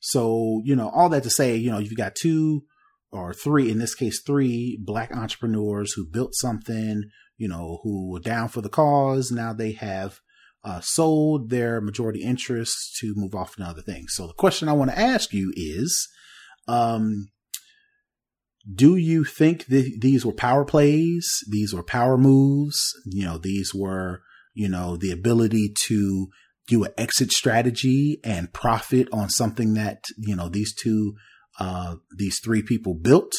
So, you know, all that to say, you know, you've got two or three, in this case, three black entrepreneurs who built something, you know, who were down for the cause. Now they have uh, sold their majority interests to move off to other things. So the question I want to ask you is, um, do you think that these were power plays? These were power moves? You know, these were, you know, the ability to do an exit strategy and profit on something that, you know, these two, uh, these three people built?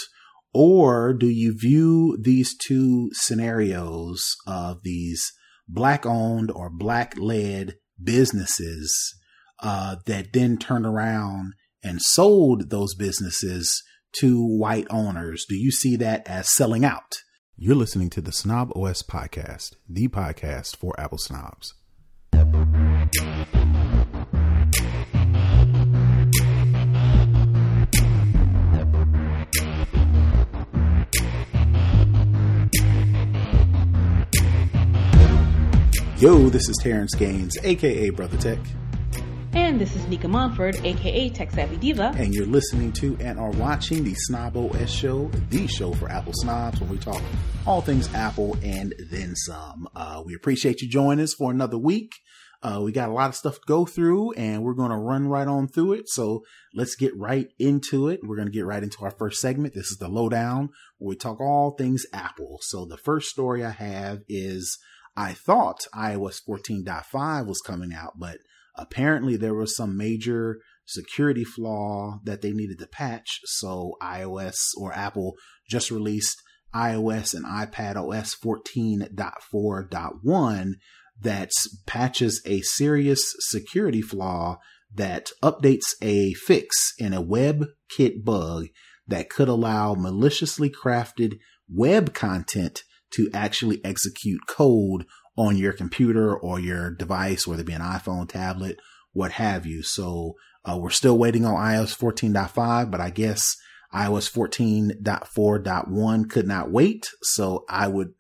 Or do you view these two scenarios of these black owned or black led businesses, uh, that then turned around and sold those businesses to white owners? Do you see that as selling out? You're listening to the snobOS podcast, the podcast for Apple snobs. Yo, this is Terrance Gaines, aka Brother Tech. And this is Nica Montford, aka Tech Savvy Diva. And you're listening to and are watching the snobOS Show, the show for Apple snobs, where we talk all things Apple and then some. Uh, we appreciate you joining us for another week. Uh, we got a lot of stuff to go through and we're going to run right on through it. So let's get right into it. We're going to get right into our first segment. This is the lowdown where we talk all things Apple. So the first story I have is I thought iOS 14.5 was coming out, but apparently there was some major security flaw that they needed to patch. So iOS or Apple just released iOS and iPadOS 14.4.1 that patches a serious security flaw that updates a fix in a WebKit bug that could allow maliciously crafted web content to actually execute code on your computer or your device, whether it be an iPhone, tablet, what have you. So uh, we're still waiting on iOS 14.5, but I guess iOS 14.4.1 could not wait. So I would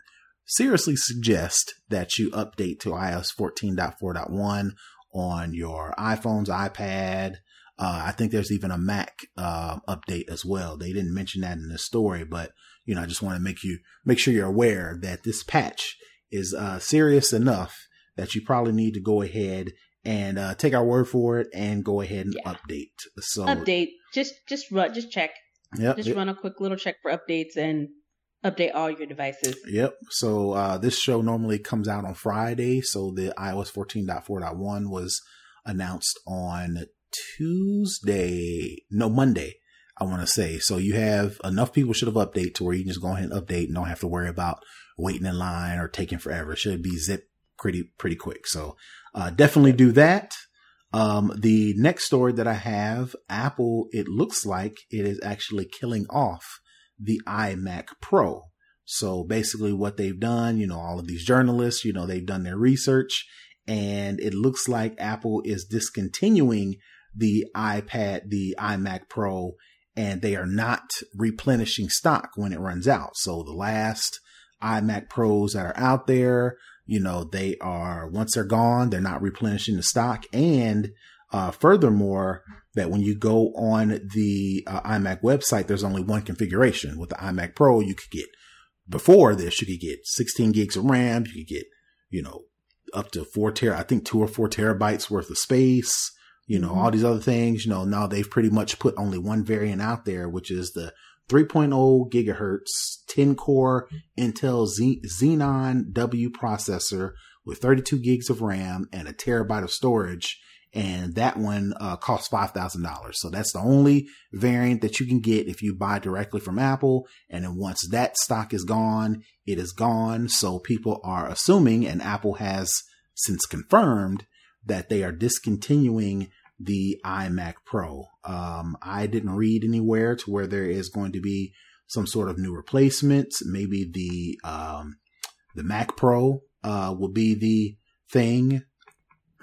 seriously suggest that you update to iOS 14.4.1 on your iPhones, iPad. Uh, I think there's even a Mac uh, update as well. They didn't mention that in the story, but you know, I just want to make you make sure you're aware that this patch is uh, serious enough that you probably need to go ahead and uh, take our word for it and go ahead and yeah. update. So update, just just run, just check. Yep, just yep. run a quick little check for updates and update all your devices. Yep. So uh, this show normally comes out on Friday. So the iOS 14.4.1 was announced on Tuesday, no Monday. I want to say. So you have enough people should have updated to where you can just go ahead and update and don't have to worry about waiting in line or taking forever. It should be zip pretty, pretty quick. So, uh, definitely do that. Um, the next story that I have, Apple, it looks like it is actually killing off the iMac Pro. So basically what they've done, you know, all of these journalists, you know, they've done their research and it looks like Apple is discontinuing the iPad, the iMac Pro and they are not replenishing stock when it runs out. So the last iMac Pros that are out there, you know, they are, once they're gone, they're not replenishing the stock. And, uh, furthermore, that when you go on the uh, iMac website, there's only one configuration. With the iMac Pro, you could get, before this, you could get 16 gigs of RAM, you could get, you know, up to four ter, I think two or four terabytes worth of space you know, mm-hmm. all these other things, you know, now they've pretty much put only one variant out there, which is the 3.0 gigahertz 10 core Intel Z- Xenon W processor with 32 gigs of RAM and a terabyte of storage. And that one uh, costs $5,000. So that's the only variant that you can get if you buy directly from Apple. And then once that stock is gone, it is gone. So people are assuming, and Apple has since confirmed that they are discontinuing the iMac Pro. Um, I didn't read anywhere to where there is going to be some sort of new replacements. Maybe the um, the Mac Pro uh, will be the thing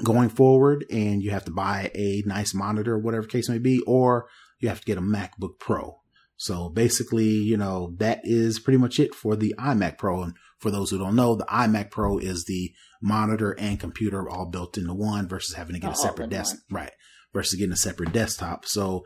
going forward, and you have to buy a nice monitor, whatever case may be, or you have to get a MacBook Pro. So basically, you know, that is pretty much it for the iMac Pro. And for those who don't know, the iMac Pro is the monitor and computer all built into one versus having to get a separate desk. One. Right versus getting a separate desktop. So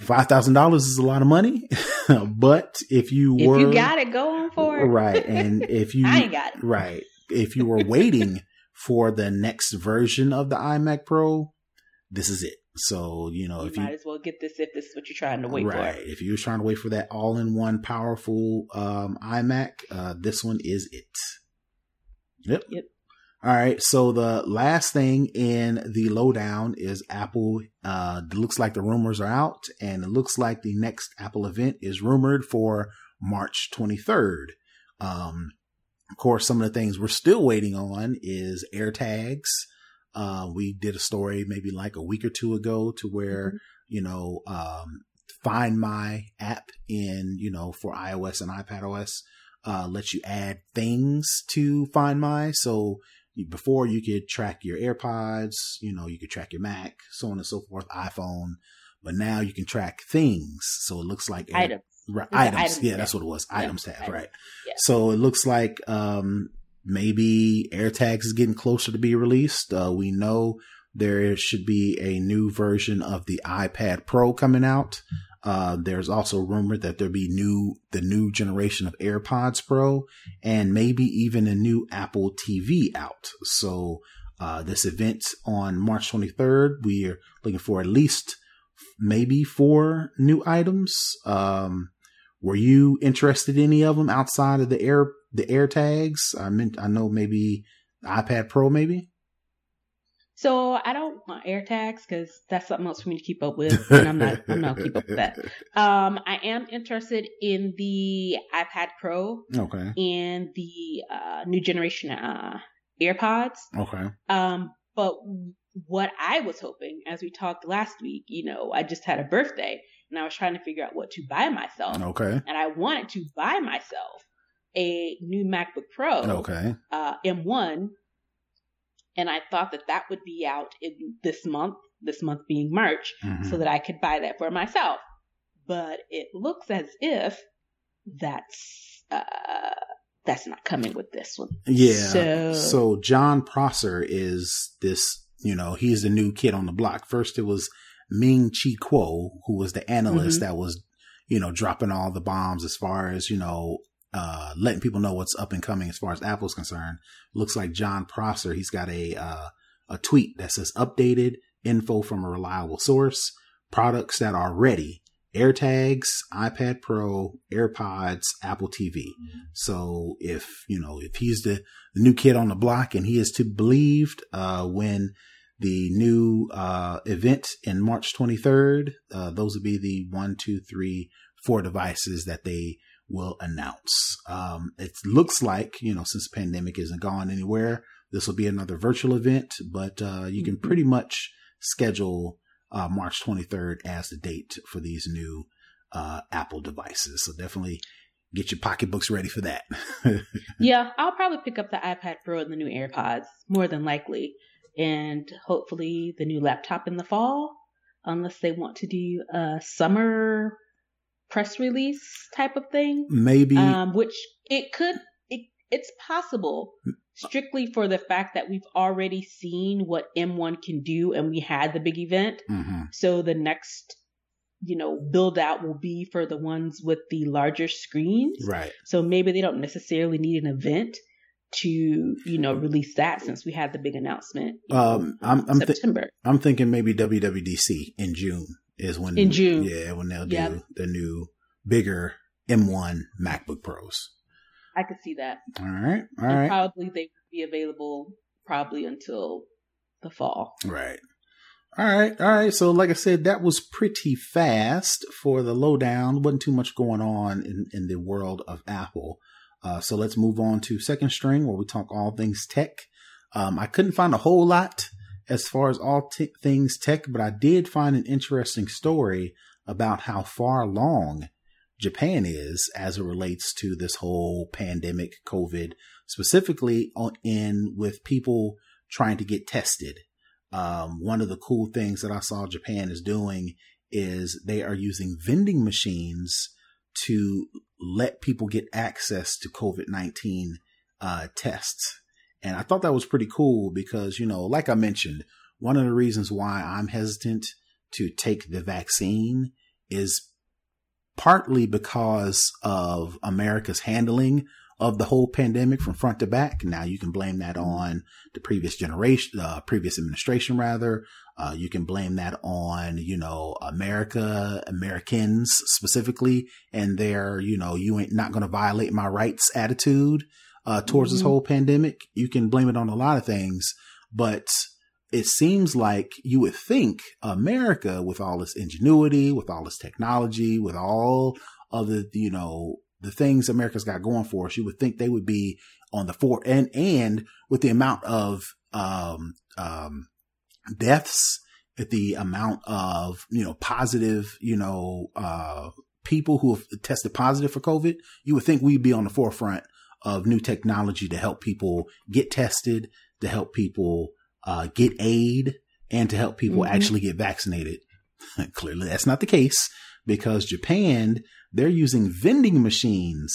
five thousand dollars is a lot of money, but if you if were you got it, going for it. right, and if you I ain't got it. right, if you were waiting for the next version of the iMac Pro, this is it. So you know if You if might you as well get this if this is what you're trying to wait for. right, for. if you're trying to wait for that all-in-one powerful um, iMac, uh, this one is it. Yep. Yep. All right. So the last thing in the lowdown is Apple. Uh, looks like the rumors are out, and it looks like the next Apple event is rumored for March 23rd. Um, of course, some of the things we're still waiting on is AirTags. Uh, we did a story maybe like a week or two ago to where, Mhm. you know, um, Find My app in, you know, for iOS and iPadOS, uh, lets you add things to Find My. So before you could track your AirPods, you know, you could track your Mac, so on and so forth, iPhone, but now you can track things. So it looks like Air-. Right, items. items yeah, tab. that's what it was. Yeah, Items tab, items. right. Yeah. So it looks like um maybe AirTags is getting closer to be released. Uh, we know there should be a new version of the iPad Pro coming out. Uh, there's also rumored that there'll be new the new generation of AirPods Pro and maybe even a new Apple TV out. So uh, this event on March 23rd, we are looking for at least maybe four new items. Um, were you interested in any of them outside of the air the air tags? I meant I know maybe iPad Pro maybe. So I don't want AirTags because that's something else for me to keep up with, and I'm not. I'm not keep up with that. Um, I am interested in the iPad Pro Okay. and the uh, new generation uh, AirPods. Okay. Um, but what I was hoping, as we talked last week, you know, I just had a birthday and I was trying to figure out what to buy myself, Okay. and I wanted to buy myself a new MacBook Pro, Okay. uh, M1, and I thought that that would be out in this month, this month being March, Mhm. so that I could buy that for myself. But it looks as if that's uh, that's not coming with this one. Yeah. So- So, Jon Prosser is this, you know, he's the new kid on the block. First it was Ming Chi Kuo, who was the analyst Mm-hmm. that was, you know, dropping all the bombs as far as, you know, uh, letting people know what's up and coming as far as Apple's concerned. Looks like Jon Prosser, he's got a, uh, a tweet that says updated info from a reliable source, products that are ready. AirTags, iPad Pro, AirPods, Apple TV. So if, you know, if he's the, the new kid on the block and he is to be believed, uh, when the new, uh, event in March 23rd, uh, those would be the one, two, three, four devices that they will announce. Um, it looks like, you know, since the pandemic isn't gone anywhere, this will be another virtual event, but, uh, you can Mhm. pretty much schedule, uh, March 23rd as the date for these new, uh, Apple devices. So definitely get your pocketbooks ready for that. Yeah, I'll probably pick up the iPad Pro and the new AirPods, more than likely. And hopefully the new laptop in the fall, unless they want to do a summer press release type of thing. Maybe, Um, which it could, it, it's possible strictly for the fact that we've already seen what M1 can do and we had the big event. mhm. So the next, you know, build out will be for the ones with the larger screens. right. So maybe they don't necessarily need an event to, you know, release that since we had the big announcement Um, I'm- I'm thi- September. I'm thinking maybe WWDC in June is when In June. yeah, when they'll do Yep. the new bigger M1 MacBook Pros. I could see that. All right, all and right, probably they would be available probably until the fall. right. All right, all right. So, like I said, that was pretty fast for the lowdown. wasn't too much going on in, in the world of Apple. Uh, so let's move on to second string, where we talk all things tech. Um, I couldn't find a whole lot as far as all t- things tech, but I did find an interesting story about how far along Japan is as it relates to this whole pandemic, COVID, specifically in with people trying to get tested. Um, one of the cool things that I saw Japan is doing is they are using vending machines to let people get access to COVID 19 uh, tests. And I thought that was pretty cool because, you know, like I mentioned, one of the reasons why I'm hesitant to take the vaccine is partly because of America's handling of the whole pandemic from front to back. Now you can blame that on the previous generation, uh, previous administration rather. Uh, you can blame that on, you know, America, Americans specifically, and their, you know, you ain't not going to violate my rights attitude, uh, towards mm-hmm. this whole pandemic. You can blame it on a lot of things, but it seems like you would think America, with all its ingenuity, with all its technology, with all of the, you know, the things America's got going for us, you would think they would be on the fore and, and with the amount of, um, um, deaths, at the amount of, you know, positive, you know, uh, people who have tested positive for COVID, you would think we'd be on the forefront of new technology to help people get tested, to help people uh, get aid, and to help people mm-hmm. actually get vaccinated. Clearly, that's not the case because Japan they're using vending machines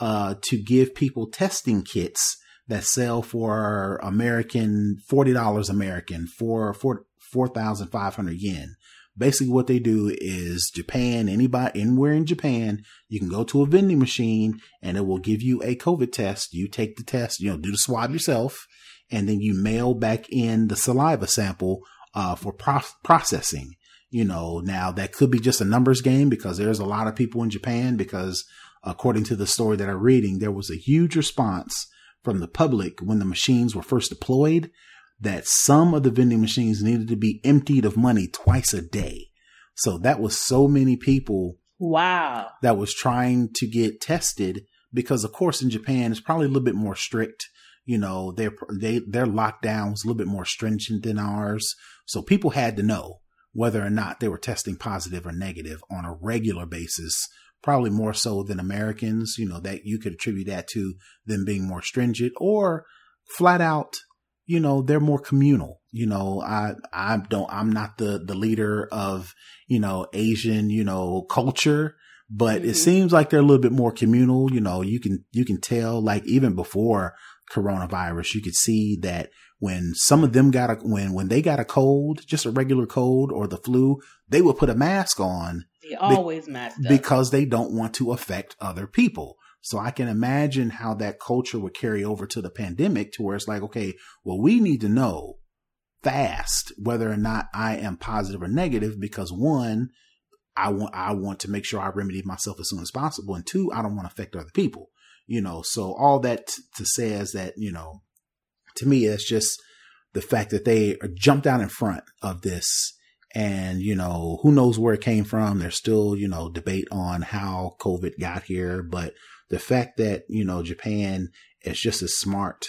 uh, to give people testing kits that sell for American forty dollars American for four four thousand five hundred yen. Basically, what they do is Japan, anybody anywhere in Japan, you can go to a vending machine and it will give you a COVID test. You take the test, you know, do the swab yourself, and then you mail back in the saliva sample uh, for pro- processing. You know, now that could be just a numbers game because there's a lot of people in Japan because according to the story that I'm reading, there was a huge response from the public when the machines were first deployed that some of the vending machines needed to be emptied of money twice a day. So that was so many people. Wow. That was trying to get tested because of course in Japan it's probably a little bit more strict. You know, their, they, their lockdown was a little bit more stringent than ours. So people had to know whether or not they were testing positive or negative on a regular basis, probably more so than Americans, you know, that you could attribute that to them being more stringent or flat out you know, they're more communal. You know, I, I don't, I'm not the, the leader of, you know, Asian, you know, culture, but mm-hmm. it seems like they're a little bit more communal. You know, you can, you can tell like even before coronavirus, you could see that when some of them got a, when, when they got a cold, just a regular cold or the flu, they would put a mask on. They always be- mask because they don't want to affect other people. So I can imagine how that culture would carry over to the pandemic to where it's like, okay, well, we need to know fast whether or not I am positive or negative because one, I want, I want to make sure I remedy myself as soon as possible. And two, I don't want to affect other people, you know, so all that to say is that, you know, to me, it's just the fact that they jumped out in front of this and you know who knows where it came from there's still you know debate on how covid got here but the fact that you know Japan is just as smart,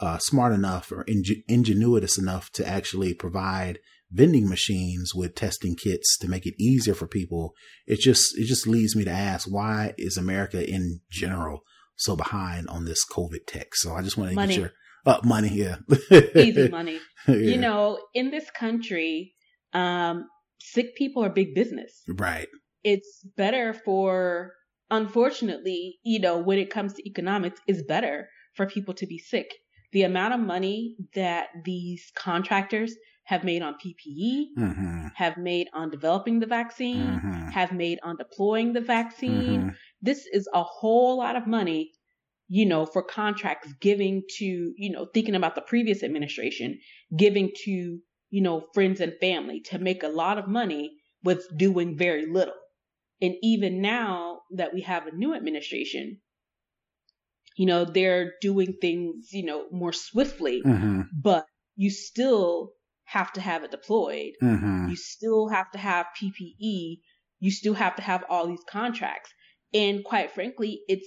uh, smart enough or ingen- ingenuitous enough to actually provide vending machines with testing kits to make it easier for people. It just it just leads me to ask why is America in general so behind on this COVID tech? So I just want to get your Uh, money, yeah, easy money. yeah. You know, in this country, um, sick people are big business. Right. It's better for unfortunately, you know, when it comes to economics, it's better for people to be sick. The amount of money that these contractors have made on PPE, mm-hmm. have made on developing the vaccine, mm-hmm. have made on deploying the vaccine. Mm-hmm. This is a whole lot of money, you know, for contracts giving to, you know, thinking about the previous administration, giving to, you know, friends and family to make a lot of money with doing very little. And even now that we have a new administration, you know, they're doing things, you know, more swiftly, mm-hmm. but you still have to have it deployed. Mm-hmm. You still have to have PPE. You still have to have all these contracts. And quite frankly, it's,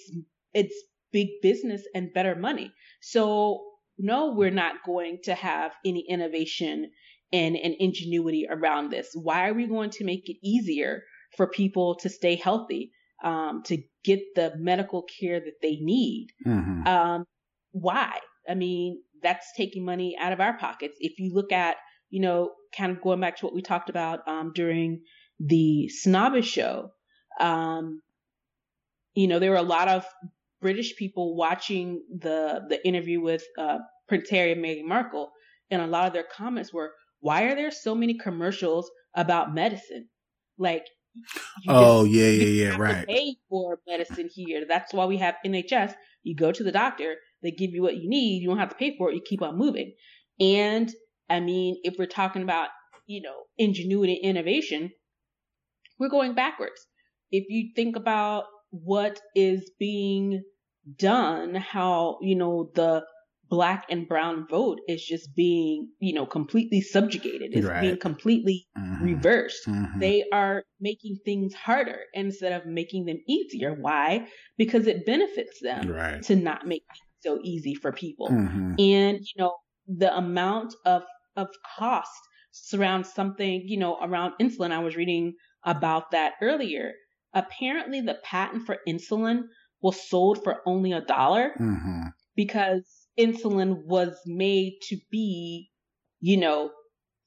it's big business and better money. So no, we're not going to have any innovation and, and ingenuity around this. Why are we going to make it easier for people to stay healthy, um, to get the medical care that they need. Mm-hmm. Um, why? I mean, that's taking money out of our pockets. If you look at, you know, kind of going back to what we talked about um, during the Snobbish show, um, you know, there were a lot of British people watching the the interview with uh, Prince Harry and Meghan Markle, and a lot of their comments were, why are there so many commercials about medicine? Like, oh yeah, yeah, yeah, right. pay for medicine here. That's why we have NHS. You go to the doctor, they give you what you need. You don't have to pay for it. You keep on moving. And I mean, if we're talking about you know ingenuity, innovation, we're going backwards. If you think about what is being done, how you know the black and brown vote is just being, you know, completely subjugated. It's right. being completely mm-hmm. reversed. Mm-hmm. They are making things harder instead of making them easier. Why? Because it benefits them right. to not make it so easy for people. Mm-hmm. And, you know, the amount of, of cost surrounds something, you know, around insulin. I was reading about that earlier. Apparently the patent for insulin was sold for only a dollar mm-hmm. because insulin was made to be, you know,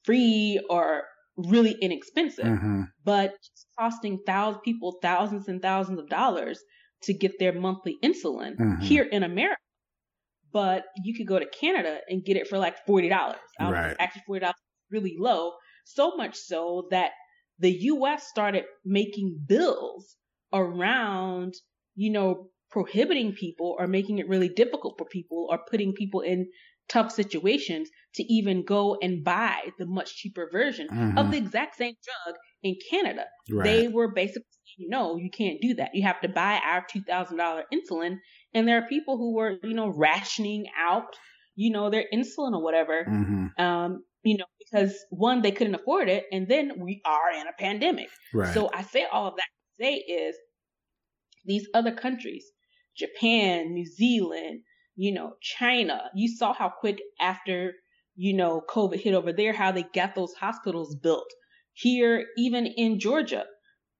free or really inexpensive, mm-hmm. but costing thousands people thousands and thousands of dollars to get their monthly insulin mm-hmm. here in America. But you could go to Canada and get it for like forty dollars. Right. Actually, forty dollars really low. So much so that the U.S. started making bills around, you know, prohibiting people or making it really difficult for people or putting people in tough situations to even go and buy the much cheaper version mm-hmm. of the exact same drug in Canada. Right. They were basically saying, no, you can't do that. You have to buy our $2,000 insulin. And there are people who were, you know, rationing out, you know, their insulin or whatever. Mm-hmm. Um, you know, because one, they couldn't afford it. And then we are in a pandemic. Right. So I say all of that to say is these other countries Japan, New Zealand, you know, China. You saw how quick after, you know, COVID hit over there, how they got those hospitals built. Here, even in Georgia,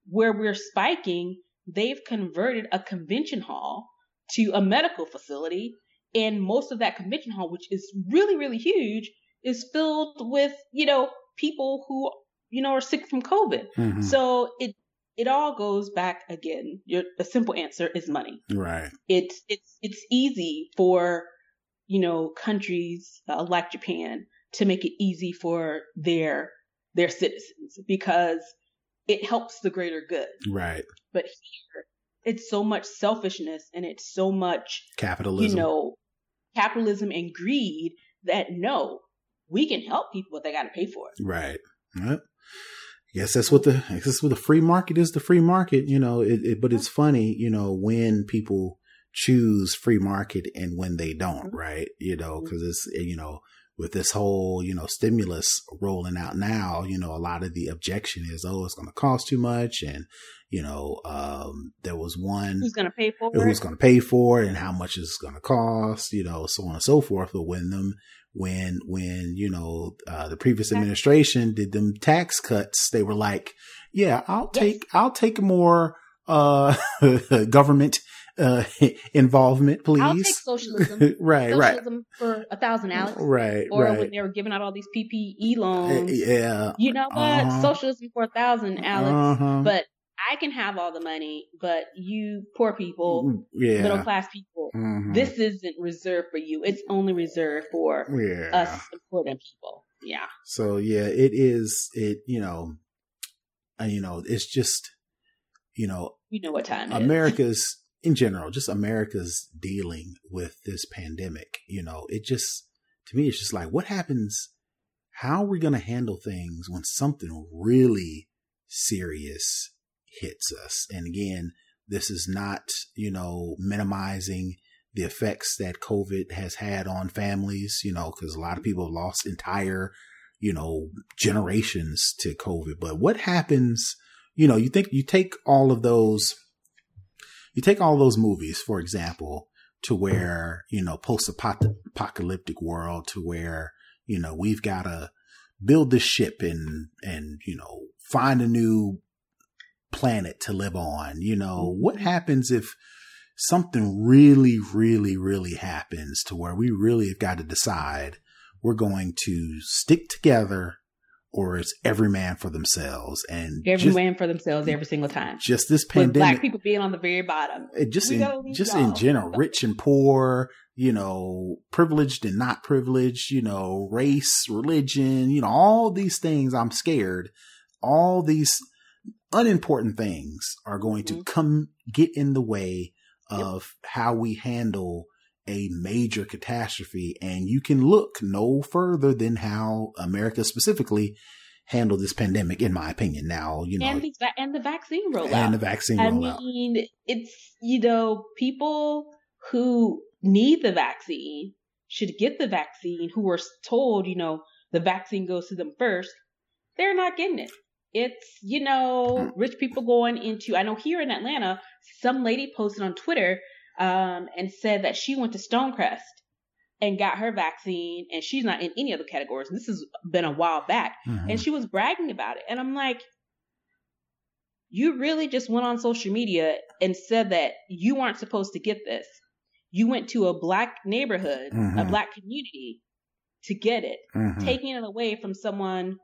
where we're spiking, they've converted a convention hall to a medical facility. And most of that convention hall, which is really, really huge, is filled with, you know, people who, you know, are sick from COVID. Mm-hmm. So it it all goes back again. Your, the simple answer is money. Right. It's it's it's easy for you know countries uh, like Japan to make it easy for their their citizens because it helps the greater good. Right. But here, it's so much selfishness and it's so much capitalism. You know, capitalism and greed that no, we can help people, but they got to pay for it. Right. Yep. Yes, that's what the guess that's what the free market is. The free market, you know. It, it, but it's funny, you know, when people choose free market and when they don't, mm-hmm. right? You know, because mm-hmm. it's you know with this whole you know stimulus rolling out now, you know, a lot of the objection is, oh, it's going to cost too much, and you know, um, there was one who's going to pay for who's going to pay for it, and how much is going to cost, you know, so on and so forth. But when them when when you know uh, the previous administration did them tax cuts, they were like, "Yeah, I'll take. I'll take more uh, government uh, involvement, please." I'll take socialism, right? Socialism right. for a thousand Alex, right? Or right. when they were giving out all these PPE loans, yeah. You know what? Uh-huh. Socialism for a thousand, Alex, uh-huh. but I can have all the money, but you poor people, mm, yeah. middle class people, mm-hmm. this isn't reserved for you. It's only reserved for yeah. us important people. Yeah. So yeah, it is. It you know, uh, you know, it's just you know, you know what time America's in general, just America's dealing with this pandemic. You know, it just to me, it's just like what happens. How are we going to handle things when something really serious hits us. And again, this is not, you know, minimizing the effects that COVID has had on families, you know, because a lot of mm-hmm. people have lost entire, you know, generations to COVID. But what happens, you know, you think you take all of those, you take all those movies, for example, to where, you know, post apocalyptic world to where, you know, we've got to build this ship and, and, you know, find a new planet to live on. You know, what mm-hmm. happens if something really, really, really happens to where we really have got to decide we're going to stick together or it's every man for themselves and every just, man for themselves every single time. Just this pandemic, With black people being on the very bottom. Just in, just in general, rich and poor, you know, privileged and not privileged, you know, race, religion, you know, all these things. I'm scared. All these unimportant things are going mm-hmm. to come get in the way of yep. how we handle a major catastrophe. And you can look no further than how America specifically handled this pandemic, in my opinion. Now, you know, and the, and the vaccine rollout, and the vaccine rollout. I mean, it's you know, people who need the vaccine should get the vaccine. Who were told, you know, the vaccine goes to them first. They're not getting it. It's, you know, rich people going into, I know here in Atlanta, some lady posted on Twitter um, and said that she went to Stonecrest and got her vaccine and she's not in any other categories. This has been a while back. Mm-hmm. And she was bragging about it. And I'm like, you really just went on social media and said that you aren't supposed to get this. You went to a black neighborhood, mm-hmm. a black community to get it, mm-hmm. taking it away from someone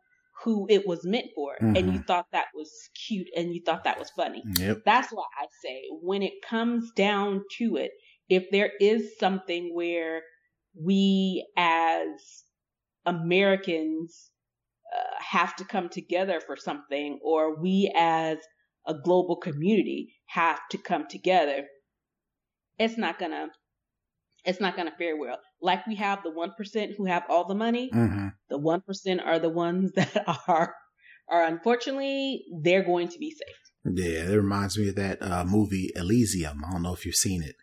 who it was meant for mm-hmm. and you mm-hmm. thought that was cute and you thought that was funny. Yep. That's why I say when it comes down to it, if there is something where we as Americans uh, have to come together for something or we as a global community have to come together, it's not gonna it's not going to fare well. Like we have the 1% who have all the money, mm-hmm. the 1% are the ones that are, are unfortunately, they're going to be safe. Yeah, it reminds me of that uh, movie Elysium. I don't know if you've seen it,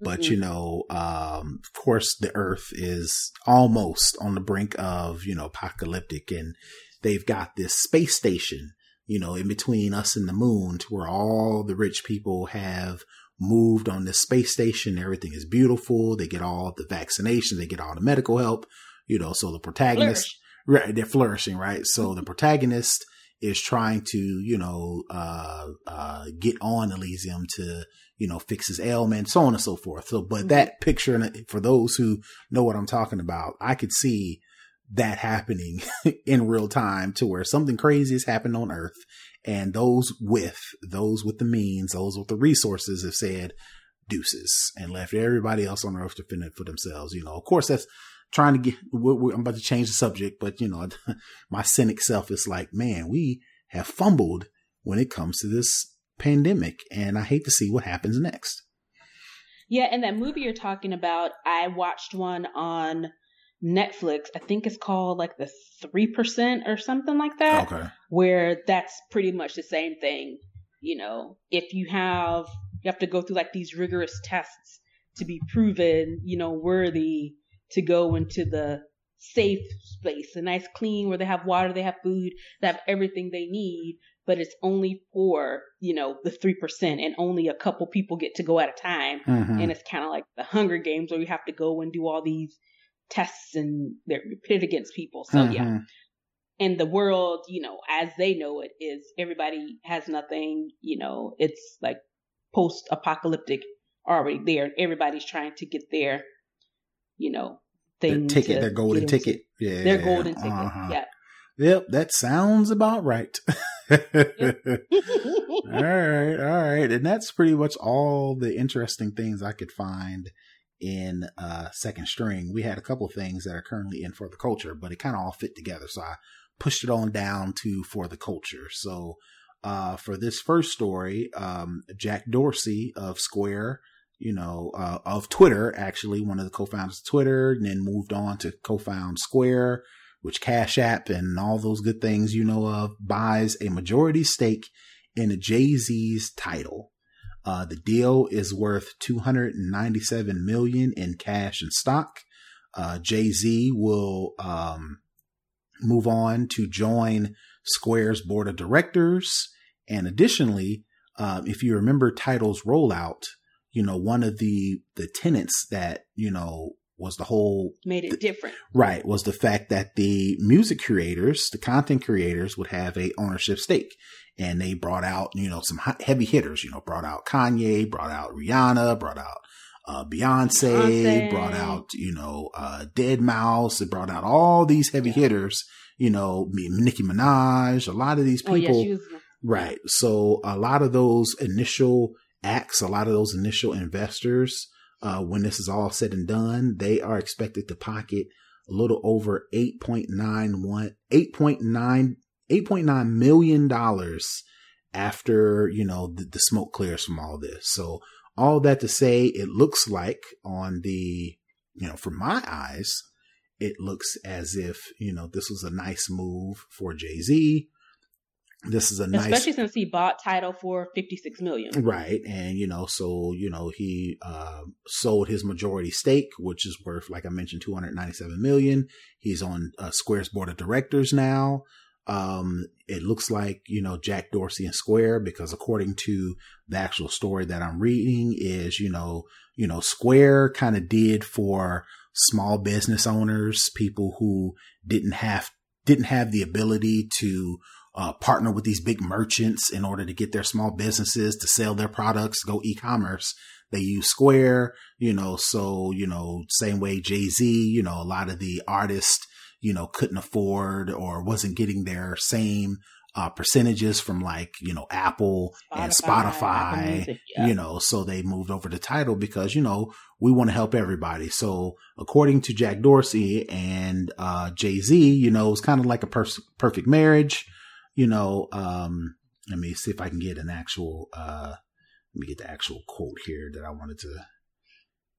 but mm-hmm. you know, um, of course, the Earth is almost on the brink of you know apocalyptic, and they've got this space station, you know, in between us and the moon, to where all the rich people have moved on this space station. Everything is beautiful. They get all the vaccinations. They get all the medical help, you know, so the protagonist, Flourish. right, they're flourishing, right? So the protagonist is trying to, you know, uh, uh, get on Elysium to, you know, fix his ailment, so on and so forth. So, but mm-hmm. that picture, for those who know what I'm talking about, I could see that happening in real time to where something crazy has happened on Earth and those with, those with the means, those with the resources have said deuces and left everybody else on earth to fend for themselves. You know, of course, that's trying to get, we're, we're, I'm about to change the subject, but you know, my cynic self is like, man, we have fumbled when it comes to this pandemic and I hate to see what happens next. Yeah. And that movie you're talking about, I watched one on Netflix. I think it's called like the 3% or something like that. Okay. Where that's pretty much the same thing. You know, if you have, you have to go through like these rigorous tests to be proven, you know, worthy to go into the safe space, a nice clean where they have water, they have food, they have everything they need, but it's only for, you know, the 3% and only a couple people get to go at a time. Mm-hmm. And it's kind of like the Hunger Games where you have to go and do all these tests and they're pitted against people. So mm-hmm. yeah. And the world, you know, as they know it is everybody has nothing, you know, it's like post apocalyptic already there. Everybody's trying to get their, you know, thing. Their ticket, their golden ticket. Yeah. Their golden ticket. Uh-huh. Yeah. Yep, that sounds about right. all right, all right. And that's pretty much all the interesting things I could find in uh, second string, we had a couple things that are currently in for the culture, but it kind of all fit together. So I pushed it on down to for the culture. So uh, for this first story, um, Jack Dorsey of Square, you know, uh, of Twitter, actually one of the co-founders of Twitter, and then moved on to co-found Square, which Cash App and all those good things you know of, buys a majority stake in a Jay-Z's Tidal. Uh, the deal is worth 297 million in cash and stock. Uh, Jay Z will um, move on to join Square's board of directors, and additionally, um, if you remember Tidal's rollout, you know one of the the tenants that you know was the whole made it different. Right was the fact that the music creators the content creators would have a ownership stake and they brought out, you know, some heavy hitters, you know, brought out Kanye, brought out Rihanna, brought out uh, Beyonce, Beyonce, brought out, you know, uh, Deadmau5. It brought out all these heavy yeah. hitters, you know, Nicki Minaj, a lot of these people. Oh, yeah, was- right. So a lot of those initial acts, a lot of those initial investors, uh, when this is all said and done, they are expected to pocket a little over 8.91, 8.9, 8.9 million dollars after, you know, the, the smoke clears from all this. So all that to say, it looks like on the, you know, from my eyes, it looks as if, you know, this was a nice move for Jay Z. This is a nice, especially since he bought Tidal for fifty six million, right? And you know, so you know, he uh, sold his majority stake, which is worth, like I mentioned, two hundred ninety seven million. He's on uh, Square's board of directors now. Um, it looks like, you know, Jack Dorsey and Square, because according to the actual story that I'm reading is, you know, you know, Square kind of did for small business owners, people who didn't have, didn't have the ability to uh, partner with these big merchants in order to get their small businesses to sell their products, go e-commerce. They use Square, you know, so, you know, same way Jay-Z, you know, a lot of the artists, you know, couldn't afford or wasn't getting their same uh, percentages from like, you know, Apple Spotify, and Spotify, music, yeah. you know, so they moved over to Tidal because, you know, we want to help everybody. So according to Jack Dorsey and uh, Jay Z, you know, it's kind of like a pers- perfect marriage, you know. Um, let me see if I can get an actual, uh, let me get the actual quote here that I wanted to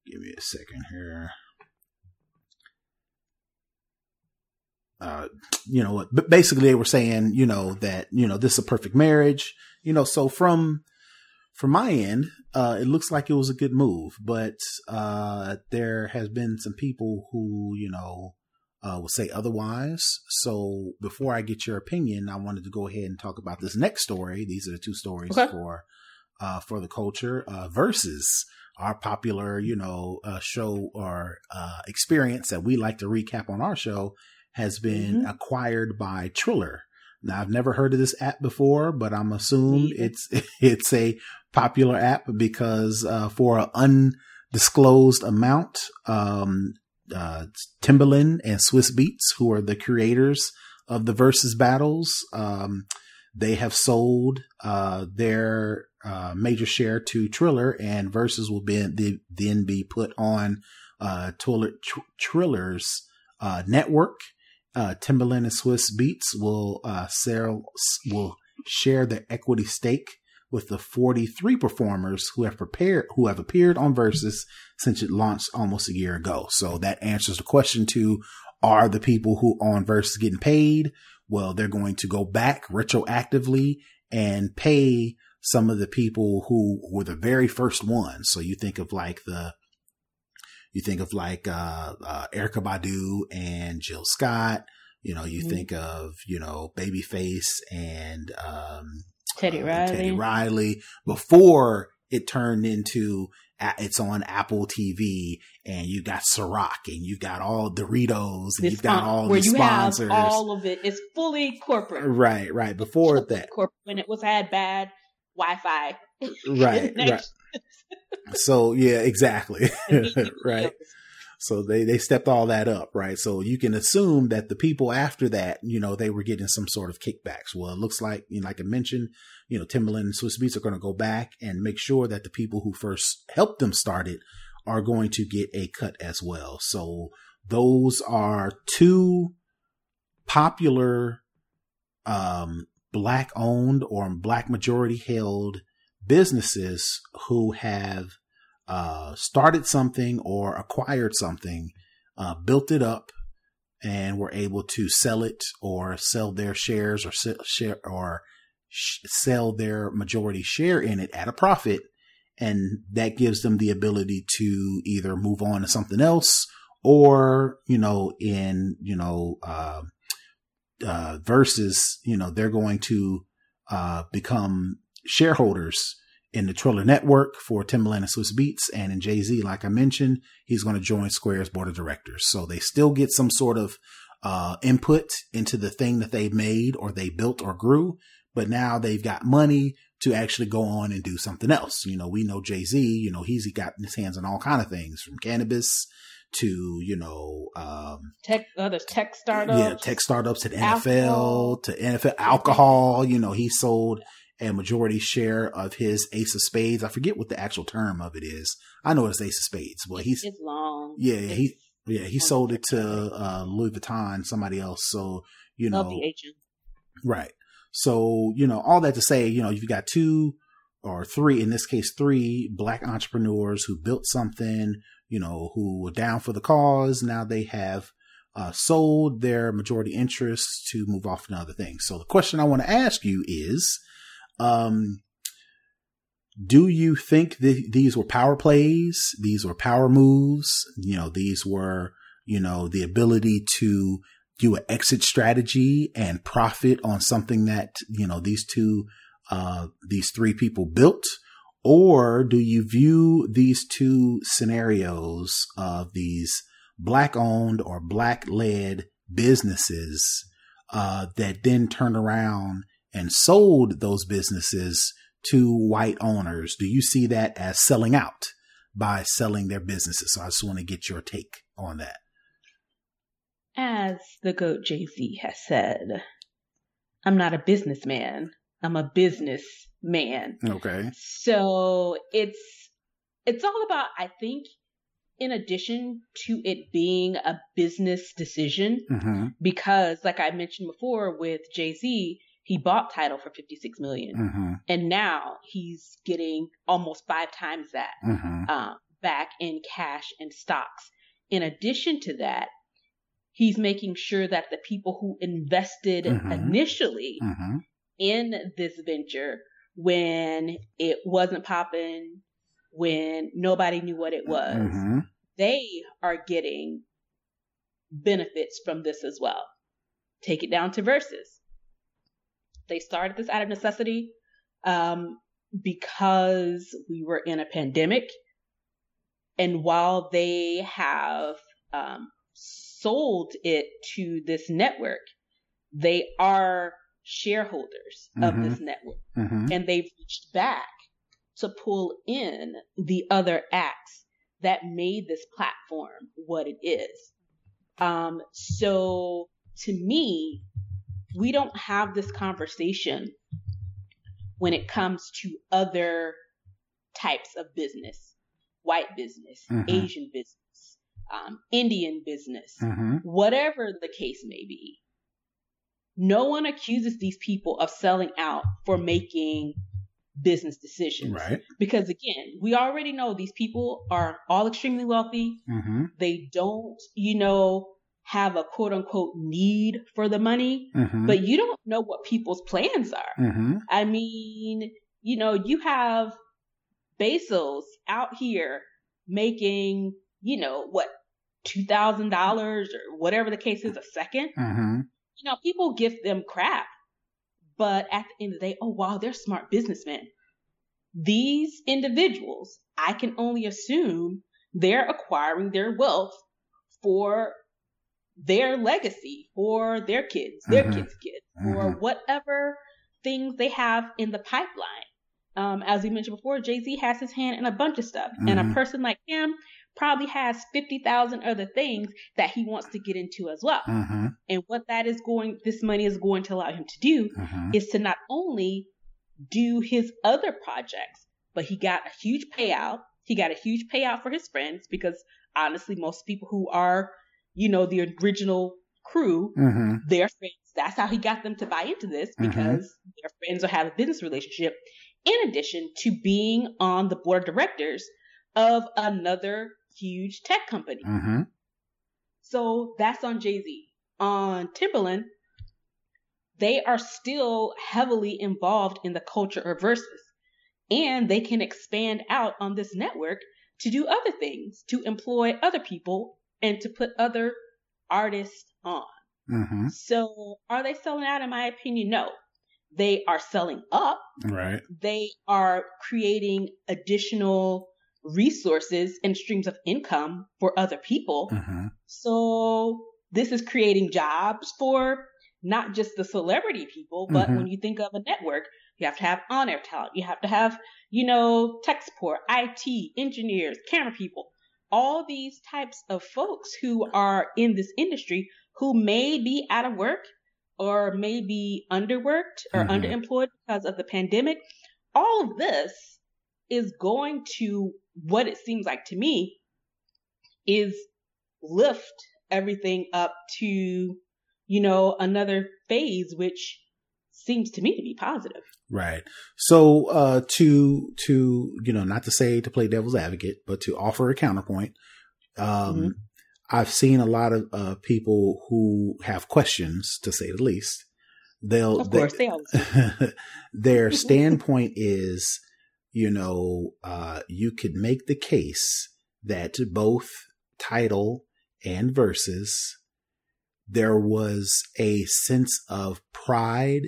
give me a second here. Uh, you know, but basically they were saying, you know, that, you know, this is a perfect marriage, you know, so from, from my end, uh, it looks like it was a good move, but, uh, there has been some people who, you know, uh, will say otherwise. So before I get your opinion, I wanted to go ahead and talk about this next story. These are the two stories okay. for, uh, for the culture, uh, Verzuz our popular, you know, uh, show or, uh, experience that we like to recap on our show has been mm-hmm. acquired by Triller. Now I've never heard of this app before, but I'm assuming it's it's a popular app because uh, for an undisclosed amount, um, uh, Timbaland and Swizz Beatz, who are the creators of the Verzuz battles, um, they have sold uh, their uh, major share to Triller, and Verzuz will be then be put on uh, Triller, Triller's uh, network uh, Timbaland and Swizz Beatz will uh, sell, will share the equity stake with the 43 performers who have prepared who have appeared on Verzuz since it launched almost a year ago. So that answers the question to are the people who on Verzuz getting paid? Well, they're going to go back retroactively and pay some of the people who were the very first ones. So you think of like the you think of like uh, uh, Erykah Badu and Jill Scott. You know, you mm-hmm. think of you know Babyface and um, Teddy uh, Riley. Teddy Riley before it turned into it's on Apple TV and you got Ciroc and you got all Doritos and you've got all the sponsors. All of it. It's fully corporate. Right, right. Before that, corporate when it was had bad Wi-Fi. Right, right so yeah, exactly. right. So they, they stepped all that up, right? So you can assume that the people after that, you know, they were getting some sort of kickbacks. Well, it looks like, you know, like I mentioned, you know, Timbaland and Swizz Beatz are going to go back and make sure that the people who first helped them start it are going to get a cut as well. So those are two popular, um, black owned or black majority held businesses who have uh, started something or acquired something, uh, built it up, and were able to sell it or sell their shares or share or sh- sell their majority share in it at a profit, and that gives them the ability to either move on to something else or you know in you know uh, uh Verzuz you know they're going to uh, become shareholders in the Triller Network for Timbaland and Swizz Beatz, and in Jay Z, like I mentioned, he's going to join Square's board of directors. So they still get some sort of uh, input into the thing that they made or they built or grew, but now they've got money to actually go on and do something else. You know, we know Jay Z. You know, he's got his hands on all kind of things from cannabis to you know um, tech other tech startups yeah tech startups to NFL to NFL alcohol you know he sold a majority share of his Ace of Spades. I forget what the actual term of it is. I know it's Ace of Spades. Well, he's it's long. Yeah, it's, he yeah he sold it to uh, Louis Vuitton, somebody else. So you know, the agent. right. So you know, all that to say, you know, you've got two or three, in this case, three black entrepreneurs who built something, you know, who were down for the cause. Now they have uh, sold their majority interests to move off to other things. So the question I want to ask you is, um, do you think th- these were power plays? These were power moves? You know, these were, you know, the ability to do an exit strategy and profit on something that, you know, these two, uh, these three people built? Or do you view these two scenarios of these black owned or black led businesses, uh, that then turn around and sold those businesses to white owners? Do you see that as selling out by selling their businesses? So I just want to get your take on that. As the GOAT Jay Z has said, I'm not a businessman. I'm a business man. Okay. So it's it's all about I think in addition to it being a business decision mm-hmm. because like I mentioned before with Jay-Z he bought Tidal for 56 million, mm-hmm. and now he's getting almost five times that mm-hmm. um, back in cash and stocks. In addition to that, he's making sure that the people who invested Mhm. initially Mm-hmm. in this venture when it wasn't popping, when nobody knew what it was, Mm-hmm. they are getting benefits from this as well. Take it down to Verzuz. They started this out of necessity um, because we were in a pandemic. And while they have um, sold it to this network, they are shareholders of Mhm. this network Mm-hmm. and they've reached back to pull in the other acts that made this platform what it is. Um, so to me, we don't have this conversation when it comes to other types of business, white business, Mhm. Asian business, um, Indian business, Mm-hmm. whatever the case may be. No one accuses these people of selling out for making business decisions. Right. Because again, we already know these people are all extremely wealthy. Mm-hmm. They don't, you know, have a quote unquote need for the money, Mm-hmm. but you don't know what people's plans are. mm-hmm. I mean, you know, you have Bezos out here making, you know, what, $2,000 or whatever the case is a second. Mm-hmm. You know, people give them crap, but at the end of the day, oh, wow, they're smart businessmen. These individuals, I can only assume they're acquiring their wealth for their legacy, for their kids, their Mhm. kids' kids, or whatever things they have in the pipeline. Um, as we mentioned before, Jay Z has his hand in a bunch of stuff, and a Mhm. person like him probably has 50,000 other things that he wants to get into as well. Mm-hmm. And what that is going, this money is going to allow him to do Mm-hmm. is to not only do his other projects, but he got a huge payout. He got a huge payout for his friends because honestly, most people who are, you know, the original crew, Mm-hmm. their friends, that's how he got them to buy into this Mhm. because their friends or have a business relationship. In addition to being on the board of directors of another huge tech company. Mm-hmm. So that's on Jay Z. On Timbaland, they are still heavily involved in the culture of Verzuz. And they can expand out on this network to do other things, to employ other people and to put other artists on. Mm-hmm. So are they selling out? In my opinion, no. They are selling up Right. they are creating additional resources and streams of income for other people. Mm-hmm. So this is creating jobs for not just the celebrity people, but Mhm. when you think of a network, you have to have on-air talent. You have to have, you know, tech support, IT, engineers, camera people, all these types of folks who are in this industry who may be out of work or may be underworked or Mhm. underemployed because of the pandemic. All of this is going to what it seems like to me is lift everything up to, you know, another phase, which seems to me to be positive. Right. So uh to to you know not to say to play devil's advocate, but to offer a counterpoint. Um Mhm. I've seen a lot of uh people who have questions to say the least. They'll Of course, they always their standpoint is you know uh you could make the case that both Tidal and Verzuz there was a sense of pride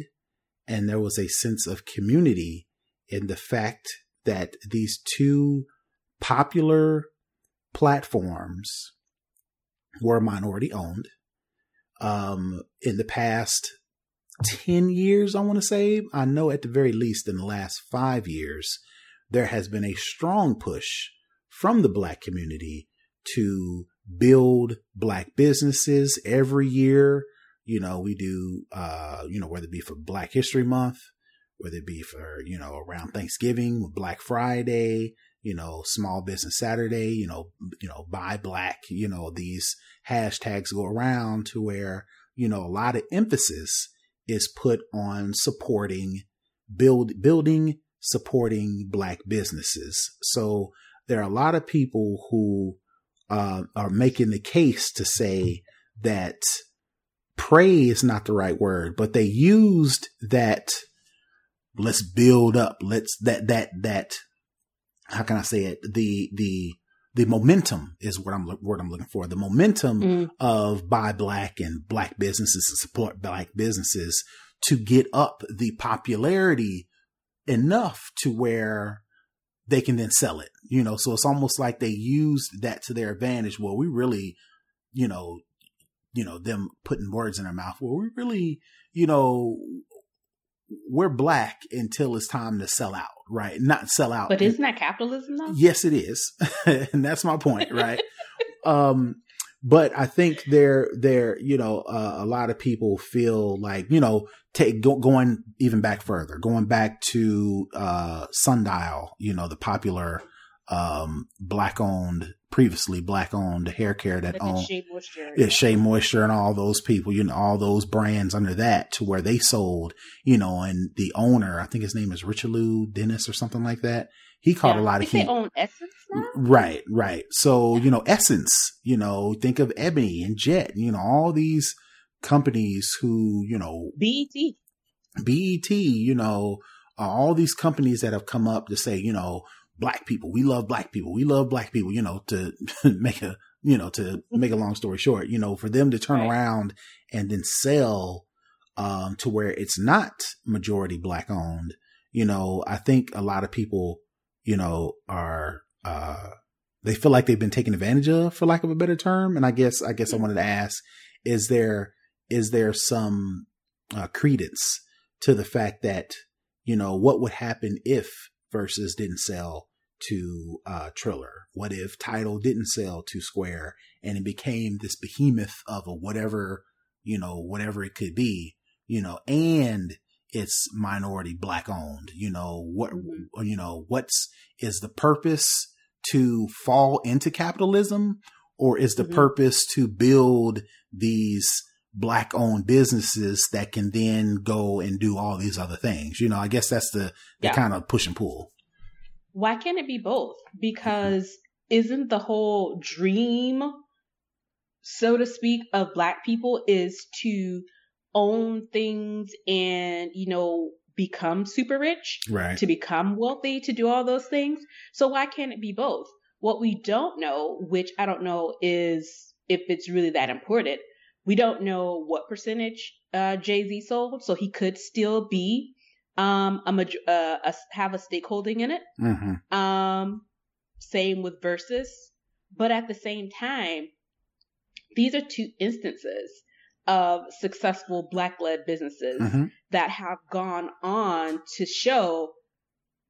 and there was a sense of community in the fact that these two popular platforms were minority owned. Um, in the past 10 years, I want to say, I know at the very least in the last five years, there has been a strong push from the black community to build black businesses every year. You know, we do, uh, you know, whether it be for Black History Month, whether it be for, you know, around Thanksgiving Black Friday, you know, Small Business Saturday, you know, you know, buy black, you know, these hashtags go around to where, you know, a lot of emphasis is put on supporting build building supporting black businesses. So there are a lot of people who uh, are making the case to say that pray is not the right word, but they used that let's build up, let's that that that how can I say it? The the the momentum is what I'm what I'm looking for. The momentum Mm. of buy black and black businesses and support black businesses to get up the popularity enough to where they can then sell it. You know, so it's almost like they used that to their advantage. Well, we really, you know, you know, them putting words in their mouth. Well, we really, you know, we're black until it's time to sell out, right? Not sell out. But isn't that capitalism though? Yes, it is. and that's my point, right? um, but I think there, there, you know, uh, a lot of people feel like, you know, take go, going even back further, going back to, uh, Sundial, you know, the popular, um, black owned, previously black owned hair care that Like owned, Shea Moisture. yeah, Shea Moisture and all those people, you know, all those brands under that to where they sold, you know, and the owner, I think his name is Richelieu Dennis or something like that. He caught Yeah. a lot of heat. They own Essence now. Right, right. So, you know, Essence, you know, think of Ebony and Jet, you know, all these companies who, you know, BET. BET, you know, all these companies that have come up to say, you know, black people, we love black people, we love black people, you know, to make a, you know, to make a long story short, you know, for them to turn Right. around and then sell, um, to where it's not majority black owned, you know, I think a lot of people, you know, are, uh, they feel like they've been taken advantage of for lack of a better term. And I guess, I guess I wanted to ask, is there, is there some, uh, credence to the fact that, you know, what would happen if Verzuz didn't sell to uh Triller? What if Tidal didn't sell to Square and it became this behemoth of a whatever, you know, whatever it could be, you know, and it's minority black owned, you know, what Mhm. you know, what's is the purpose to fall into capitalism or is the Mhm. purpose to build these black owned businesses that can then go and do all these other things. You know, I guess that's the, the Yeah. kind of push and pull. Why can't it be both? Because isn't the whole dream, so to speak, of black people is to own things and, you know, become super rich, Right. to become wealthy, to do all those things. So why can't it be both? What we don't know, which I don't know is if it's really that important, we don't know what percentage uh, Jay Z sold, so he could still be um a, maj- uh, a have a stakeholding in it. hmm Um, same with Verzuz, but at the same time, these are two instances of successful black-led businesses hmm that have gone on to show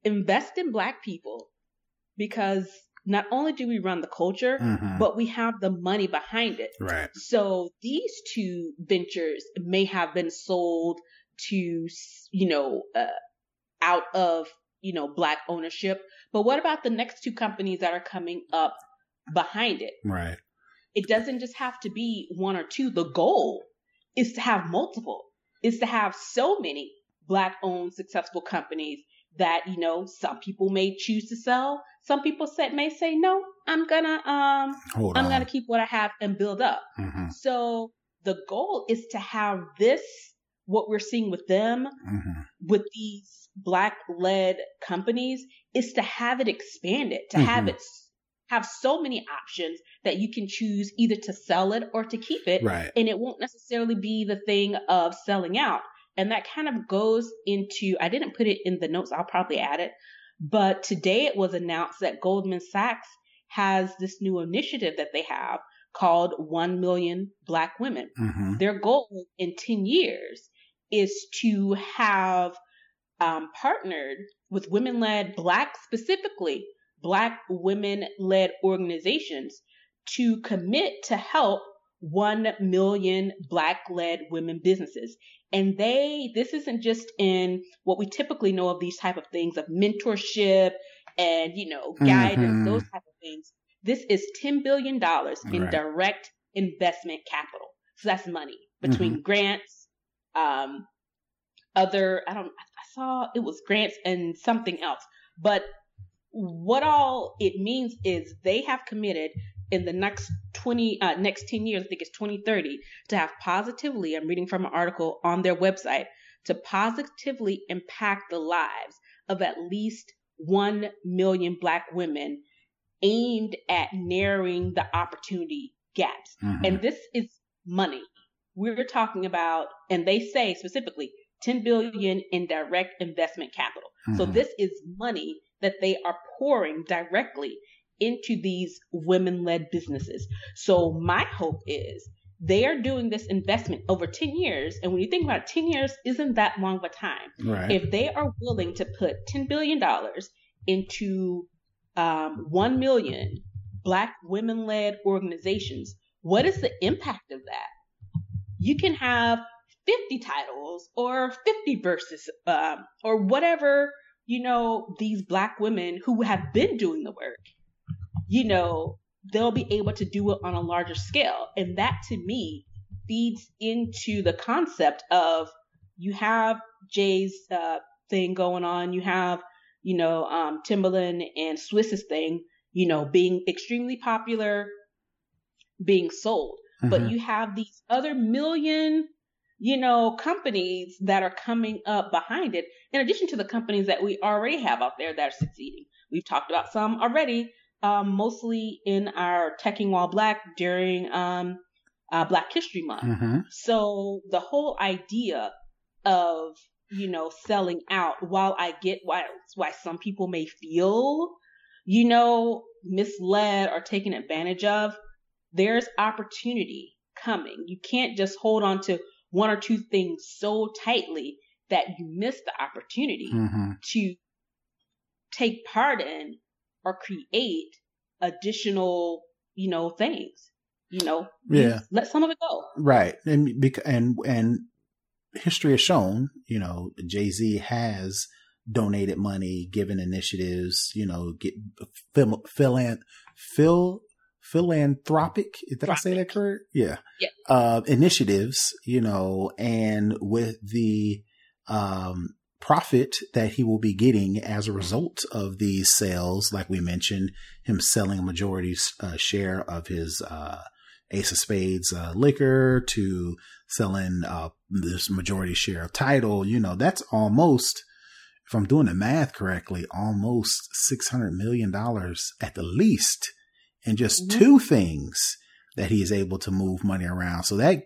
invest in black people because not only do we run the culture, Mhm. but we have the money behind it. right. So these two ventures may have been sold to, you know, uh, out of, you know, black ownership. But what about the next two companies that are coming up behind it? Right. It doesn't just have to be one or two. The goal is to have multiple, is to have so many black owned successful companies that, you know, some people may choose to sell. Some people say, may say, no, I'm gonna, um, Hold I'm on. gonna keep what I have and build up. hmm So the goal is to have this, what we're seeing with them, hmm with these black led companies, is to have it expanded, to have Mhm. it have so many options that you can choose either to sell it or to keep it. Right. And it won't necessarily be the thing of selling out. And that kind of goes into, I didn't put it in the notes, I'll probably add it. But today it was announced that Goldman Sachs has this new initiative that they have called 1 million black women. hmm Their goal in 10 years is to have um, partnered with women led, black specifically, black women led organizations to commit to help 1 million black led women businesses. And they, this isn't just in what we typically know of these type of things of mentorship and, you know, guidance, Mhm. those type of things. This is $10 billion in Right. direct investment capital. So that's money between grants, um, other, I don't, I saw it was grants and something else. But what all it means is they have committed in the next 20, uh, next 10 years, I think it's 2030, to have positively, I'm reading from an article on their website, to positively impact the lives of at least 1 million black women aimed at narrowing the opportunity gaps. hmm And this is money. We're talking about, and they say specifically 10 billion in direct investment capital. So Mhm. this is money that they are pouring directly into these women led businesses. So my hope is they are doing this investment over 10 years. And when you think about it, 10 years isn't that long of a time right. if they are willing to put $10 billion into um, 1 million black women led organizations, what is the impact of that? You can have 50 Tidals or 50 Verzuz um, or whatever, you know, these black women who have been doing the work, you know, they'll be able to do it on a larger scale. And that to me feeds into the concept of you have Jay's uh, thing going on, you have, you know, um, Timbaland and Swizz's thing, you know, being extremely popular, being sold. But Mhm. you have these other million, you know, companies that are coming up behind it, in addition to the companies that we already have out there that are succeeding. We've talked about some already, um, mostly in our Teching While Black during um, uh, Black History Month. Mhm. So the whole idea of you know selling out, while I get why why some people may feel you know misled or taken advantage of, there's opportunity coming. You can't just hold on to one or two things so tightly that you miss the opportunity Mhm. to take part in or create additional, you know, things. You know, Yeah. let some of it go. Right. And bec- and and history has shown, you know, Jay-Z has donated money, given initiatives, you know, get phil, philan, phil, philanthropic. Did I say that correct? Yeah. Yeah. Uh, initiatives, you know, and with the um, profit that he will be getting as a result of these sales, like we mentioned, him selling a majority uh, share of his uh, Ace of Spades uh, liquor to selling uh, this majority share of Tidal, you know, that's almost, if I'm doing the math correctly, almost $600 million at the least in just Mhm. two things that he is able to move money around. So that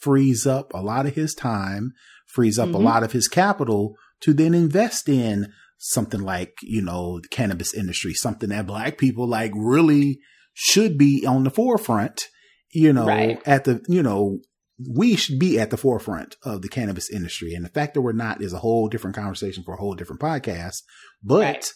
frees up a lot of his time, frees up a Mhm. lot of his capital to then invest in something like, you know, the cannabis industry, something that black people like really should be on the forefront, you know, Right. at the, you know, we should be at the forefront of the cannabis industry. And the fact that we're not is a whole different conversation for a whole different podcast. But Right.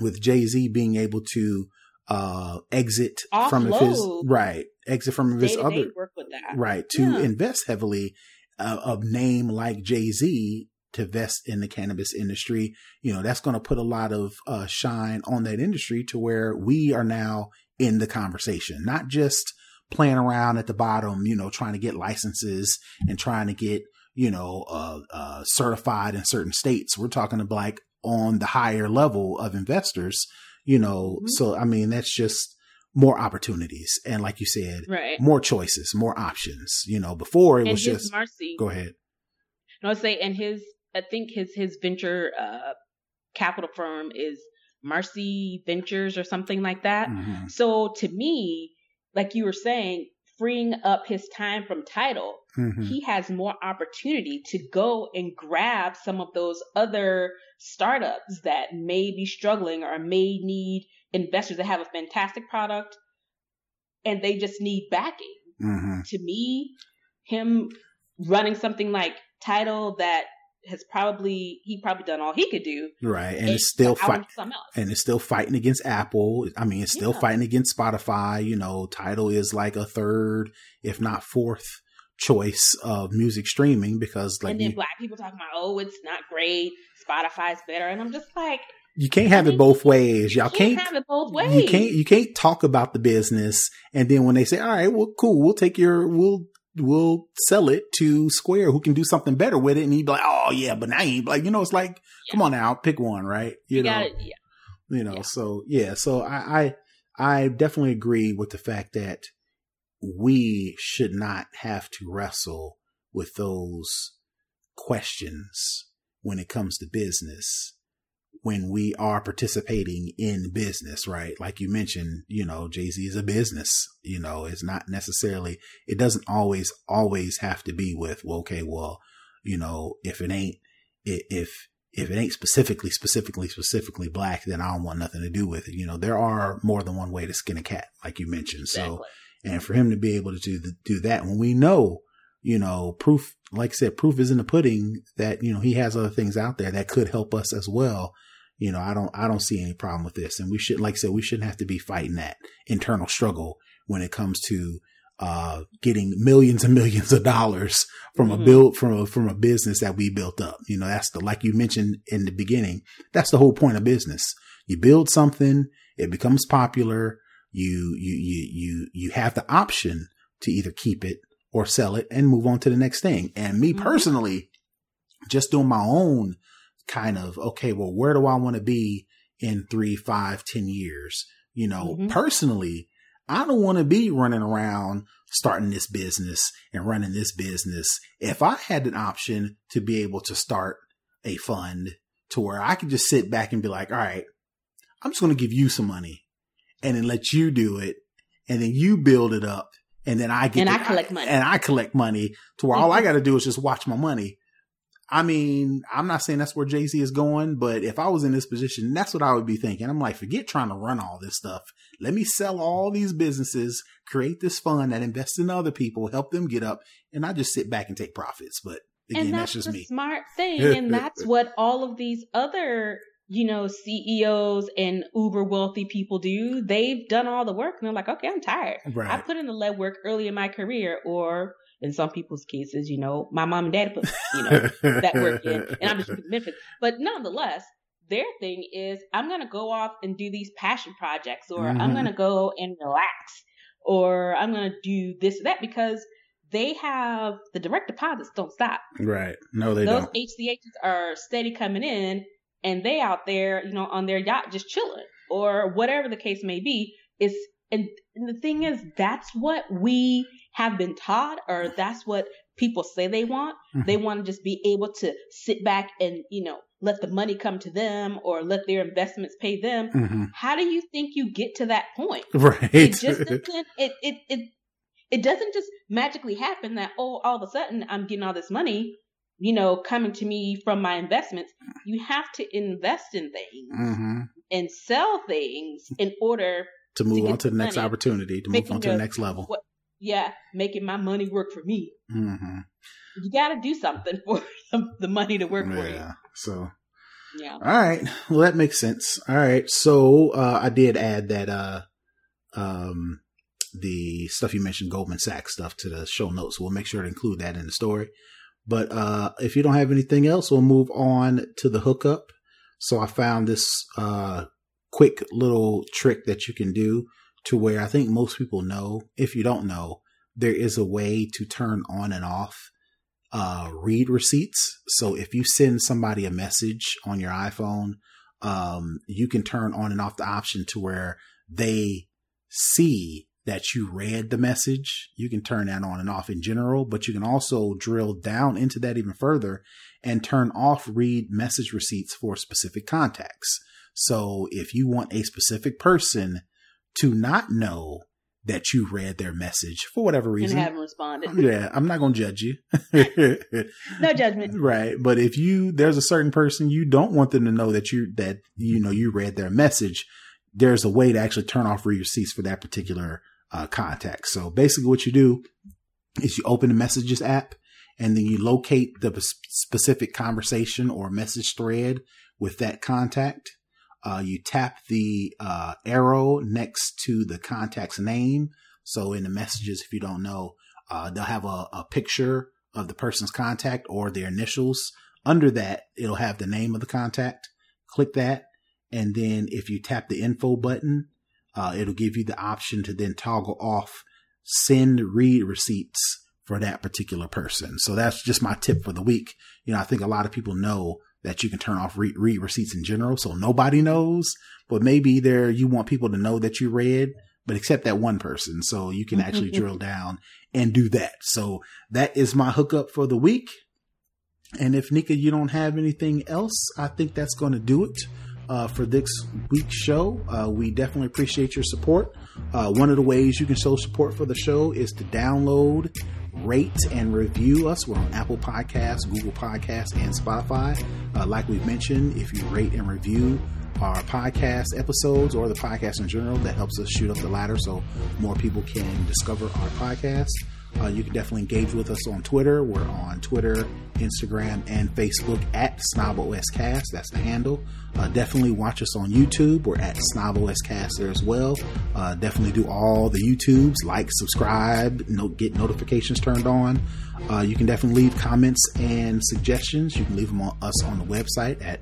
with Jay Z being able to uh exit Offload. from his right exit from his other work with that. right to Yeah. invest heavily uh, of name like jay-z to invest in the cannabis industry you know that's going to put a lot of uh, shine on that industry to where we are now in the conversation not just playing around at the bottom you know trying to get licenses and trying to get you know uh, uh, certified in certain states we're talking about like on the higher level of investors you know Mhm. so i mean that's just more opportunities and like you said Right. more choices, more options. You know, before it and was just Marcy. go ahead. No, i'll say, and his, I think his his venture uh, capital firm is Marcy Ventures or something like that. Mhm. So to me, like you were saying, freeing up his time from Tidal, Mhm. he has more opportunity to go and grab some of those other startups that may be struggling or may need investors that have a fantastic product and they just need backing. Mhm. To me, him running something like Tidal that has probably he probably done all he could do. Right, and and it's still I fight, want something else. and it's still fighting against Apple. I mean, it's still Yeah. fighting against Spotify. You know, Tidal is like a third, if not fourth, choice of music streaming because like and then you, black people talking about, oh, it's not great. Spotify's better, and I'm just like, you can't have I it both ways. Y'all you can't can't. have it both ways. You can't. You can't talk about the business and then when they say, "All right, well, cool, we'll take your, we'll." We'll sell it to Square, who can do something better with it, and he'd be like, "Oh yeah, but I ain't like, you know, it's like, come on now, pick one, right? You, You know, got it. Yeah. you know Yeah. so yeah so I, I i definitely agree with the fact that we should not have to wrestle with those questions when it comes to business when we are participating in business right like you mentioned you know jay-z is a business you know it's not necessarily it doesn't always always have to be with well okay well you know if it ain't if if it ain't specifically, specifically, specifically black, then I don't want nothing to do with it. You know, there are more than one way to skin a cat, like you mentioned. So, Exactly. And for him to be able to do, do that when we know, you know, proof, like I said, proof is in the pudding that, you know, he has other things out there that could help us as well. You know, I don't, I don't see any problem with this. And we should, like I said, we shouldn't have to be fighting that internal struggle when it comes to, uh, getting millions and millions of dollars from a Mhm. build, from a, from a business that we built up. You know, that's the, like you mentioned in the beginning, that's the whole point of business. You build something, it becomes popular. You, you, you, you, you have the option to either keep it or sell it and move on to the next thing. And me Mhm. personally, just doing my own kind of, okay, well, where do I want to be in three, five, ten years? You know, Mhm. personally, I don't want to be running around starting this business and running this business. If I had an option to be able to start a fund to where I could just sit back and be like, all right, I'm just going to give you some money and then let you do it. And then you build it up. And then I get And to- I collect money. And I collect money to where all I mm-hmm. got to do is just watch my money. I mean, I'm not saying that's where Jay Z is going, but if I was in this position, that's what I would be thinking. I'm like, forget trying to run all this stuff. Let me sell all these businesses, create this fund that invests in other people, help them get up, and I just sit back and take profits. But again, and that's, that's, just the me. smart thing, and that's what all of these other, you know, CEOs and uber wealthy people do. They've done all the work, and they're like, okay, I'm tired. I put in the lead work early in my career, or in some people's cases, you know, my mom and dad put, you know, that work in, and I'm just benefits. But nonetheless, their thing is, I'm gonna go off and do these passion projects, or I'm Mhm. gonna go and relax, or I'm gonna do this or that because they have the direct deposits don't stop. right. No, they Those don't. ACHs are steady coming in, and they out there, you know, on their yacht just chilling, or whatever the case may be. Is and, and the thing is, that's what we have been taught, or that's what people say they want. Mhm. They want to just be able to sit back and you know let the money come to them, or let their investments pay them. hmm How do you think you get to that point? Right. It just doesn't. It it it it doesn't just magically happen that oh all of a sudden I'm getting all this money, you know, coming to me from my investments. You have to invest in things hmm and sell things in order, To move get on to the next money, opportunity, to move on to the next level. what yeah, making my money work for me. hmm You got to do something for the, money to work for you. Yeah. So, Yeah. all right. Well, that makes sense. All right. So, uh, I did add that, uh, um, the stuff you mentioned, Goldman Sachs stuff, to the show notes. We'll make sure to include that in the story. But uh, if you don't have anything else, we'll move on to the hookup. So I found this uh, quick little trick that you can do to where I think most people know. If you don't know, there is a way to turn on and off uh, read receipts. So if you send somebody a message on your iPhone, um, you can turn on and off the option to where they see that you read the message. You can turn that on and off in general, but you can also drill down into that even further and turn off read message receipts for specific contacts. So if you want a specific person to not know that you read their message for whatever reason. And haven't responded. Yeah, I'm not going to judge you. no judgment. Right. But if you, there's a certain person you don't want them to know that you, that, you know, you read their message, there's a way to actually turn off read receipts for that particular uh, contact. So basically what you do is you open the messages app and then you locate the specific conversation or message thread with that contact uh, you tap the uh, arrow next to the contact's name. So in the messages, if you don't know, uh, they'll have a, a, picture of the person's contact or their initials. Under that, it'll have the name of the contact. Click that. And then if you tap the info button, uh, it'll give you the option to then toggle off send read receipts for that particular person. So that's just my tip for the week. You know, I think a lot of people know that you can turn off read, read receipts in general. So nobody knows, but maybe there you want people to know that you read, but except that one person. So you can actually drill down and do that. So that is my hookup for the week. And if Nica, you don't have anything else, I think that's going to do it. Uh, for this week's show. Uh, we definitely appreciate your support. Uh, one of the ways you can show support for the show is to download rate and review us. We're on Apple Podcasts, Google Podcasts, and Spotify. Uh, like we've mentioned, if you rate and review our podcast episodes or the podcast in general, that helps us shoot up the ladder so more people can discover our podcast. Uh, you can definitely engage with us on Twitter. We're on Twitter, Instagram, and Facebook at SnobOSCast. That's the handle. Uh, definitely watch us on YouTube. We're at SnobOSCast there as well. Uh, definitely do all the YouTubes, like, subscribe, no, get notifications turned on. Uh, you can definitely leave comments and suggestions. You can leave them on us on the website at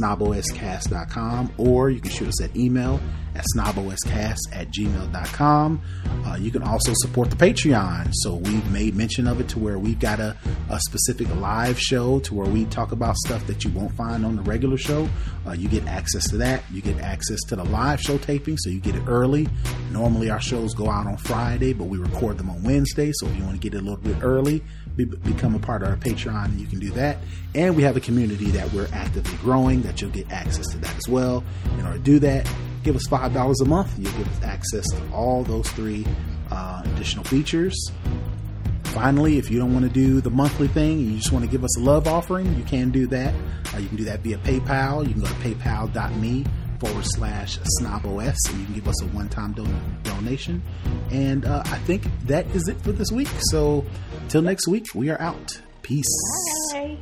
snoboscast.com or you can shoot us at email at snoboscast at gmail.com. Uh, you can also support the Patreon. So we've made mention of it to where we've got a, a specific live show to where we talk about stuff that you won't find on the regular show. Uh, you get access to that. You get access to the live show taping, so you get it early. Normally our shows go out on Friday, but we record them on Wednesday. So if you want to get it a little bit early, be, become a part of our Patreon, and you can do that. And we have a community that we're actively growing that you'll get access to that as well. In order to do that, give us $5 a month. You'll get access to all those three uh, additional features. Finally, if you don't want to do the monthly thing you just want to give us a love offering, you can do that. Uh, you can do that via PayPal. You can go to paypal.me forward slash snobos and you can give us a one-time don- donation. And uh, i think that is it for this week. So till next week we are out. Peace. Bye.